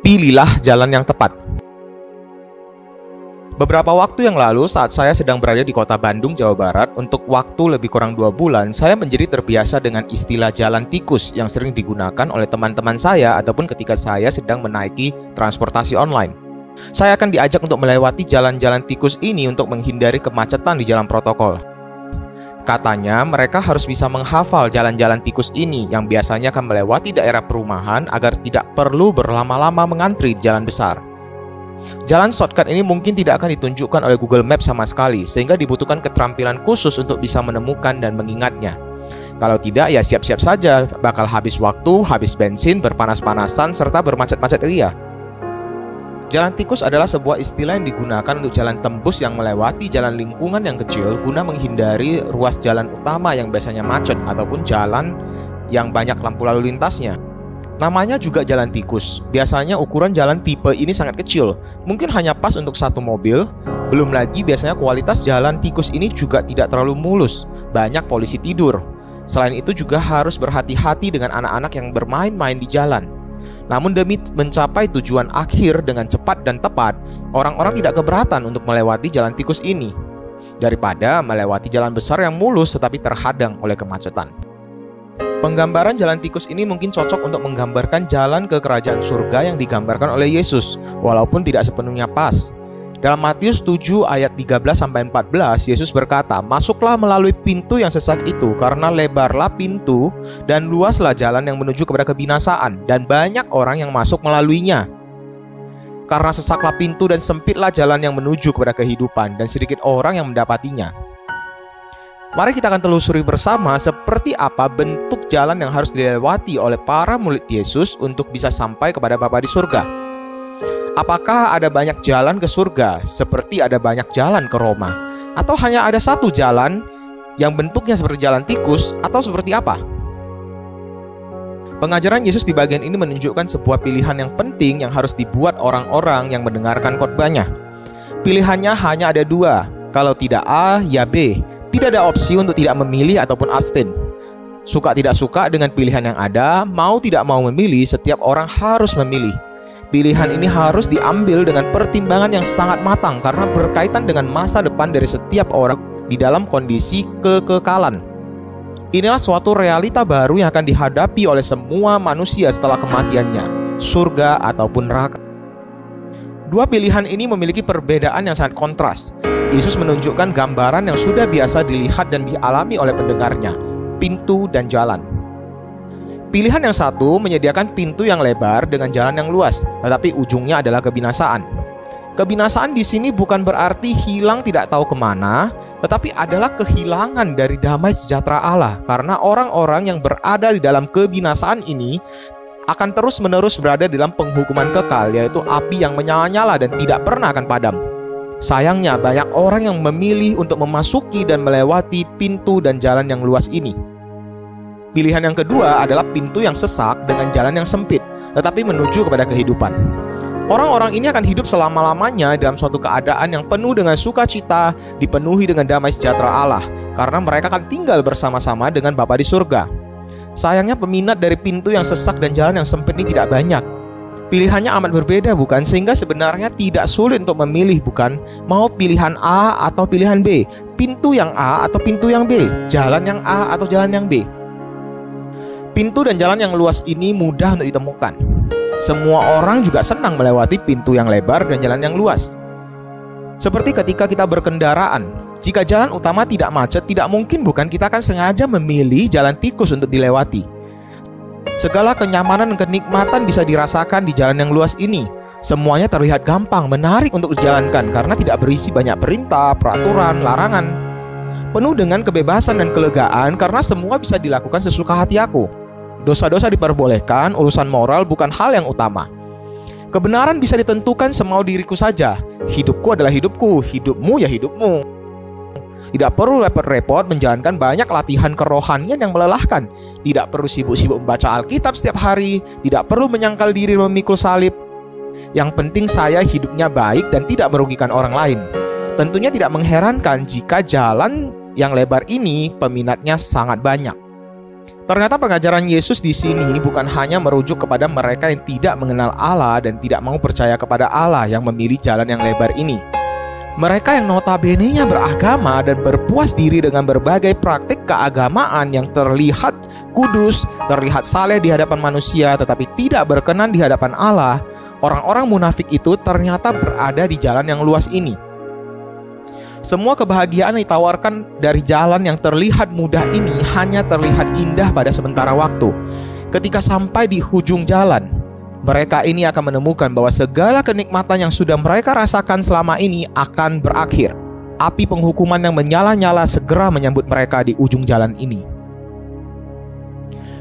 Pilihlah jalan yang tepat. Beberapa waktu yang lalu saat saya sedang berada di kota Bandung, Jawa Barat, untuk waktu lebih kurang dua bulan, saya menjadi terbiasa dengan istilah jalan tikus yang sering digunakan oleh teman-teman saya ataupun ketika saya sedang menaiki transportasi online. Saya akan diajak untuk melewati jalan-jalan tikus ini untuk menghindari kemacetan di jalan protokol. Katanya mereka harus bisa menghafal jalan-jalan tikus ini yang biasanya akan melewati daerah perumahan agar tidak perlu berlama-lama mengantri di jalan besar. Jalan shortcut ini mungkin tidak akan ditunjukkan oleh Google Maps sama sekali, sehingga dibutuhkan keterampilan khusus untuk bisa menemukan dan mengingatnya. Kalau tidak, ya siap-siap saja, bakal habis waktu, habis bensin, berpanas-panasan, serta bermacet-macet ria. Jalan tikus adalah sebuah istilah yang digunakan untuk jalan tembus yang melewati jalan lingkungan yang kecil guna menghindari ruas jalan utama yang biasanya macet ataupun jalan yang banyak lampu lalu lintasnya. Namanya juga jalan tikus. Biasanya ukuran jalan tipe ini sangat kecil, mungkin hanya pas untuk satu mobil. Belum lagi biasanya kualitas jalan tikus ini juga tidak terlalu mulus, banyak polisi tidur. Selain itu juga harus berhati-hati dengan anak-anak yang bermain-main di jalan. Namun demi mencapai tujuan akhir dengan cepat dan tepat, orang-orang tidak keberatan untuk melewati jalan tikus ini daripada melewati jalan besar yang mulus tetapi terhadang oleh kemacetan. Penggambaran jalan tikus ini mungkin cocok untuk menggambarkan jalan ke kerajaan surga yang digambarkan oleh Yesus, walaupun tidak sepenuhnya pas. Dalam Matius 7 ayat 13 sampai 14, Yesus berkata, "Masuklah melalui pintu yang sesak itu, karena lebarlah pintu dan luaslah jalan yang menuju kepada kebinasaan, dan banyak orang yang masuk melaluinya." Karena sesaklah pintu dan sempitlah jalan yang menuju kepada kehidupan, dan sedikit orang yang mendapatinya. Mari kita akan telusuri bersama seperti apa bentuk jalan yang harus dilewati oleh para murid Yesus untuk bisa sampai kepada Bapa di surga. Apakah ada banyak jalan ke surga seperti ada banyak jalan ke Roma? Atau hanya ada satu jalan yang bentuknya seperti jalan tikus atau seperti apa? Pengajaran Yesus di bagian ini menunjukkan sebuah pilihan yang penting yang harus dibuat orang-orang yang mendengarkan khotbahnya. Pilihannya hanya ada dua, kalau tidak A, ya B. Tidak ada opsi untuk tidak memilih ataupun abstain. Suka tidak suka dengan pilihan yang ada, mau tidak mau memilih, setiap orang harus memilih. Pilihan ini harus diambil dengan pertimbangan yang sangat matang karena berkaitan dengan masa depan dari setiap orang di dalam kondisi kekekalan. Inilah suatu realita baru yang akan dihadapi oleh semua manusia setelah kematiannya, surga ataupun neraka. Dua pilihan ini memiliki perbedaan yang sangat kontras. Yesus menunjukkan gambaran yang sudah biasa dilihat dan dialami oleh pendengarnya, pintu dan jalan. Pilihan yang satu menyediakan pintu yang lebar dengan jalan yang luas, tetapi ujungnya adalah kebinasaan. Kebinasaan di sini bukan berarti hilang tidak tahu ke mana, tetapi adalah kehilangan dari damai sejahtera Allah, karena orang-orang yang berada di dalam kebinasaan ini akan terus-menerus berada dalam penghukuman kekal, yaitu api yang menyala-nyala dan tidak pernah akan padam. Sayangnya, banyak orang yang memilih untuk memasuki dan melewati pintu dan jalan yang luas ini. Pilihan yang kedua adalah pintu yang sesak dengan jalan yang sempit, tetapi menuju kepada kehidupan. Orang-orang ini akan hidup selama-lamanya dalam suatu keadaan yang penuh dengan sukacita, dipenuhi dengan damai sejahtera Allah, karena mereka akan tinggal bersama-sama dengan Bapa di surga. Sayangnya peminat dari pintu yang sesak dan jalan yang sempit ini tidak banyak, Pilihannya amat berbeda bukan? Sehingga sebenarnya tidak sulit untuk memilih bukan? Mau pilihan A atau pilihan B? Pintu yang A atau pintu yang B? Jalan yang A atau jalan yang B? Pintu dan jalan yang luas ini mudah untuk ditemukan. Semua orang juga senang melewati pintu yang lebar dan jalan yang luas. Seperti ketika kita berkendaraan, jika jalan utama tidak macet, tidak mungkin bukan kita akan sengaja memilih jalan tikus untuk dilewati. Segala kenyamanan dan kenikmatan bisa dirasakan di jalan yang luas ini. Semuanya terlihat gampang, menarik untuk dijalankan karena tidak berisi banyak perintah, peraturan, larangan. Penuh dengan kebebasan dan kelegaan karena semua bisa dilakukan sesuka hati aku. Dosa-dosa diperbolehkan, urusan moral bukan hal yang utama. Kebenaran bisa ditentukan semau diriku saja. Hidupku adalah hidupku, hidupmu ya hidupmu. Tidak perlu repot-repot menjalankan banyak latihan kerohanian yang melelahkan. Tidak perlu sibuk-sibuk membaca Alkitab setiap hari. Tidak perlu menyangkal diri memikul salib. Yang penting saya hidupnya baik dan tidak merugikan orang lain. Tentunya tidak mengherankan jika jalan yang lebar ini peminatnya sangat banyak. Ternyata pengajaran Yesus di sini bukan hanya merujuk kepada mereka yang tidak mengenal Allah dan tidak mau percaya kepada Allah yang memilih jalan yang lebar ini. Mereka yang notabene-nya beragama dan berpuas diri dengan berbagai praktik keagamaan yang terlihat kudus, terlihat saleh di hadapan manusia tetapi tidak berkenan di hadapan Allah, orang-orang munafik itu ternyata berada di jalan yang luas ini. Semua kebahagiaan ditawarkan dari jalan yang terlihat mudah ini hanya terlihat indah pada sementara waktu. Ketika sampai di ujung jalan, mereka ini akan menemukan bahwa segala kenikmatan yang sudah mereka rasakan selama ini akan berakhir. Api penghukuman yang menyala-nyala segera menyambut mereka di ujung jalan ini.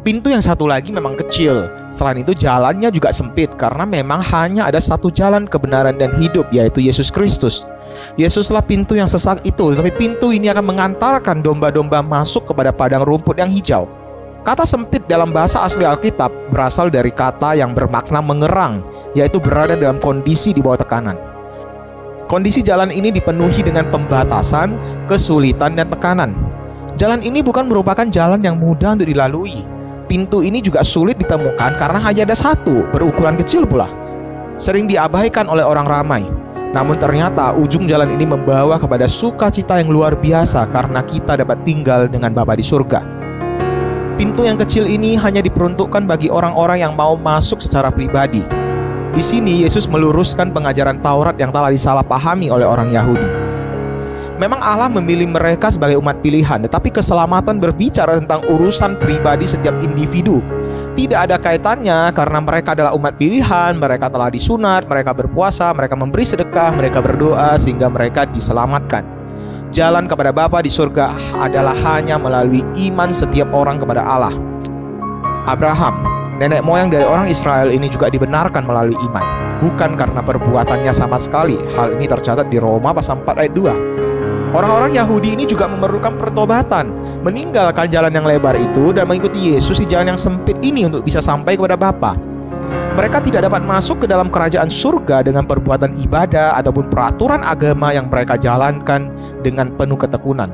Pintu yang satu lagi memang kecil. Selain itu jalannya juga sempit karena memang hanya ada satu jalan kebenaran dan hidup yaitu Yesus Kristus. Yesuslah pintu yang sesak itu, tapi pintu ini akan mengantarkan domba-domba masuk kepada padang rumput yang hijau. Kata sempit dalam bahasa asli Alkitab berasal dari kata yang bermakna mengerang, yaitu berada dalam kondisi di bawah tekanan. Kondisi jalan ini dipenuhi dengan pembatasan, kesulitan, dan tekanan. Jalan ini bukan merupakan jalan yang mudah untuk dilalui, pintu ini juga sulit ditemukan karena hanya ada satu, berukuran kecil pula. Sering diabaikan oleh orang ramai. Namun ternyata ujung jalan ini membawa kepada sukacita yang luar biasa karena kita dapat tinggal dengan Bapa di surga. Pintu yang kecil ini hanya diperuntukkan bagi orang-orang yang mau masuk secara pribadi. Di sini Yesus meluruskan pengajaran Taurat yang telah disalahpahami oleh orang Yahudi. Memang Allah memilih mereka sebagai umat pilihan, tetapi keselamatan berbicara tentang urusan pribadi setiap individu. Tidak ada kaitannya karena mereka adalah umat pilihan, mereka telah disunat, mereka berpuasa, mereka memberi sedekah, mereka berdoa sehingga mereka diselamatkan. Jalan kepada Bapa di surga adalah hanya melalui iman setiap orang kepada Allah. Abraham, nenek moyang dari orang Israel ini juga dibenarkan melalui iman, bukan karena perbuatannya sama sekali. Hal ini tercatat di Roma pasal 4 ayat 2. Orang-orang Yahudi ini juga memerlukan pertobatan, meninggalkan jalan yang lebar itu dan mengikuti Yesus di jalan yang sempit ini untuk bisa sampai kepada Bapa. Mereka tidak dapat masuk ke dalam kerajaan surga dengan perbuatan ibadah ataupun peraturan agama yang mereka jalankan dengan penuh ketekunan.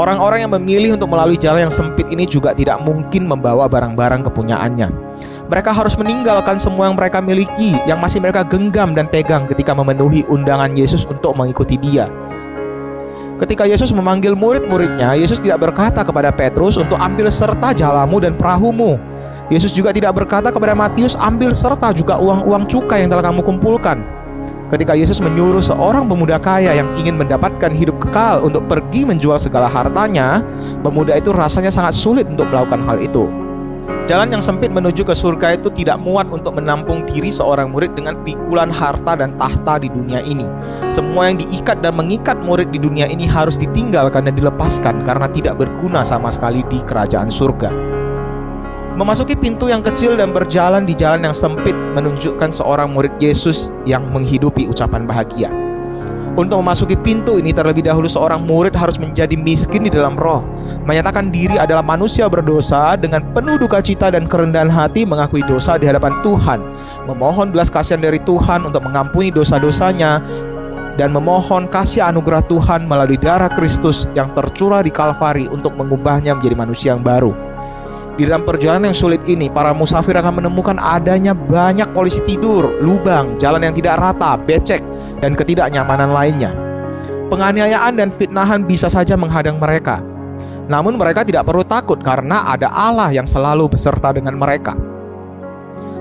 Orang-orang yang memilih untuk melalui jalan yang sempit ini juga tidak mungkin membawa barang-barang kepunyaannya. Mereka harus meninggalkan semua yang mereka miliki, yang masih mereka genggam dan pegang ketika memenuhi undangan Yesus untuk mengikuti Dia. Ketika Yesus memanggil murid-muridnya, Yesus tidak berkata kepada Petrus untuk ambil serta jalamu dan perahumu. Yesus juga tidak berkata kepada Matius, ambil serta juga uang-uang cukai yang telah kamu kumpulkan. Ketika Yesus menyuruh seorang pemuda kaya yang ingin mendapatkan hidup kekal untuk pergi menjual segala hartanya, pemuda itu rasanya sangat sulit untuk melakukan hal itu. Jalan yang sempit menuju ke surga itu tidak muat untuk menampung diri seorang murid dengan pikulan harta dan tahta di dunia ini. Semua yang diikat dan mengikat murid di dunia ini harus ditinggalkan dan dilepaskan karena tidak berguna sama sekali di kerajaan surga. Memasuki pintu yang kecil dan berjalan di jalan yang sempit menunjukkan seorang murid Yesus yang menghidupi ucapan bahagia. Untuk memasuki pintu ini terlebih dahulu seorang murid harus menjadi miskin di dalam roh Menyatakan diri adalah manusia berdosa dengan penuh duka cita dan kerendahan hati mengakui dosa di hadapan Tuhan Memohon belas kasihan dari Tuhan untuk mengampuni dosa-dosanya dan memohon kasih anugerah Tuhan melalui darah Kristus yang tercurah di Kalvari untuk mengubahnya menjadi manusia yang baru. Di dalam perjalanan yang sulit ini, para musafir akan menemukan adanya banyak polisi tidur, lubang, jalan yang tidak rata, becek, dan ketidaknyamanan lainnya. Penganiayaan dan fitnahan bisa saja menghadang mereka. Namun mereka tidak perlu takut karena ada Allah yang selalu beserta dengan mereka.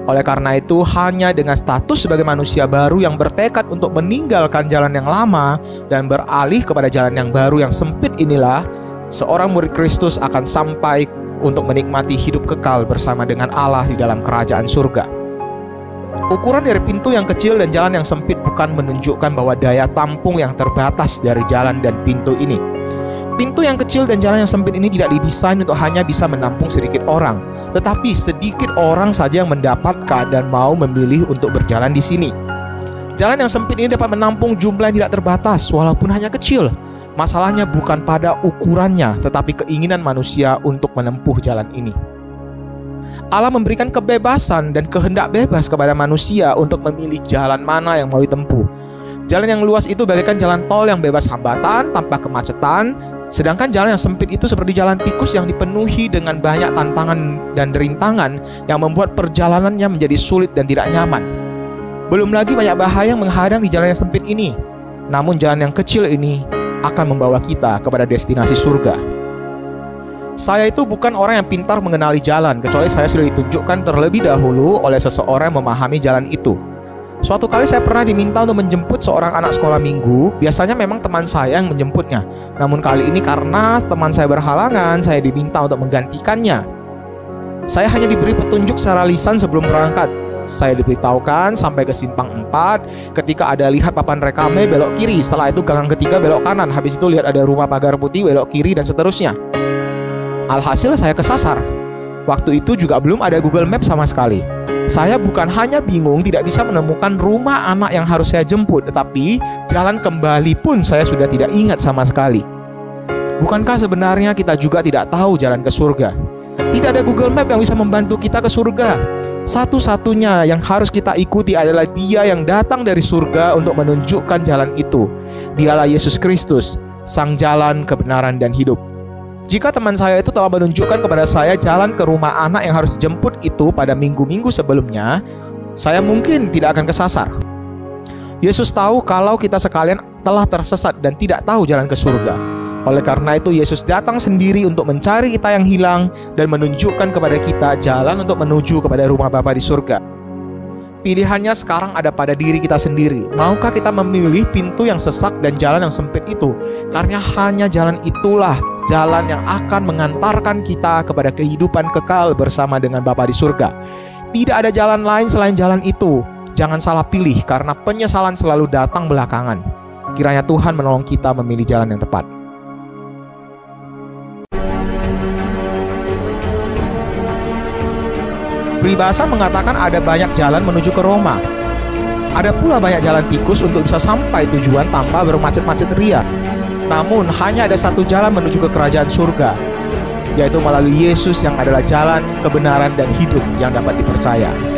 Oleh karena itu, hanya dengan status sebagai manusia baru yang bertekad untuk meninggalkan jalan yang lama dan beralih kepada jalan yang baru yang sempit inilah, seorang murid Kristus akan sampai untuk menikmati hidup kekal bersama dengan Allah di dalam kerajaan surga. Ukuran dari pintu yang kecil dan jalan yang sempit bukan menunjukkan bahwa daya tampung yang terbatas dari jalan dan pintu ini. Pintu yang kecil dan jalan yang sempit ini tidak didesain untuk hanya bisa menampung sedikit orang, tetapi sedikit orang saja yang mendapatkan dan mau memilih untuk berjalan di sini. Jalan yang sempit ini dapat menampung jumlah yang tidak terbatas, walaupun hanya kecil, Masalahnya bukan pada ukurannya, tetapi keinginan manusia untuk menempuh jalan ini. Allah memberikan kebebasan dan kehendak bebas kepada manusia untuk memilih jalan mana yang mau ditempuh. Jalan yang luas itu bagaikan jalan tol yang bebas hambatan tanpa kemacetan, sedangkan jalan yang sempit itu seperti jalan tikus yang dipenuhi dengan banyak tantangan dan rintangan yang membuat perjalanannya menjadi sulit dan tidak nyaman. Belum lagi banyak bahaya yang menghadang di jalan yang sempit ini. Namun jalan yang kecil ini akan membawa kita kepada destinasi surga. Saya itu bukan orang yang pintar mengenali jalan, kecuali saya sudah ditunjukkan terlebih dahulu oleh seseorang yang memahami jalan itu. Suatu kali saya pernah diminta untuk menjemput seorang anak sekolah minggu. Biasanya memang teman saya yang menjemputnya. Namun kali ini karena teman saya berhalangan, saya diminta untuk menggantikannya. Saya hanya diberi petunjuk secara lisan sebelum berangkat. Saya diberitahukan sampai ke simpang 4 Ketika ada lihat papan rekame belok kiri Setelah itu gang ketiga belok kanan Habis itu lihat ada rumah pagar putih belok kiri dan seterusnya Alhasil saya kesasar Waktu itu juga belum ada Google Map sama sekali saya bukan hanya bingung tidak bisa menemukan rumah anak yang harus saya jemput, tetapi jalan kembali pun saya sudah tidak ingat sama sekali. Bukankah sebenarnya kita juga tidak tahu jalan ke surga? Tidak ada Google Map yang bisa membantu kita ke surga. Satu-satunya yang harus kita ikuti adalah Dia yang datang dari surga untuk menunjukkan jalan itu. Dialah Yesus Kristus, Sang Jalan, Kebenaran, dan Hidup. Jika teman saya itu telah menunjukkan kepada saya jalan ke rumah anak yang harus dijemput itu pada minggu-minggu sebelumnya, saya mungkin tidak akan kesasar. Yesus tahu kalau kita sekalian telah tersesat dan tidak tahu jalan ke surga. Oleh karena itu Yesus datang sendiri untuk mencari kita yang hilang dan menunjukkan kepada kita jalan untuk menuju kepada rumah Bapa di surga. Pilihannya sekarang ada pada diri kita sendiri. Maukah kita memilih pintu yang sesak dan jalan yang sempit itu? Karena hanya jalan itulah jalan yang akan mengantarkan kita kepada kehidupan kekal bersama dengan Bapa di surga. Tidak ada jalan lain selain jalan itu. Jangan salah pilih karena penyesalan selalu datang belakangan. Kiranya Tuhan menolong kita memilih jalan yang tepat. Peribahasa mengatakan ada banyak jalan menuju ke Roma. Ada pula banyak jalan tikus untuk bisa sampai tujuan tanpa bermacet-macet ria. Namun hanya ada satu jalan menuju ke kerajaan surga, yaitu melalui Yesus yang adalah jalan, kebenaran, dan hidup yang dapat dipercaya.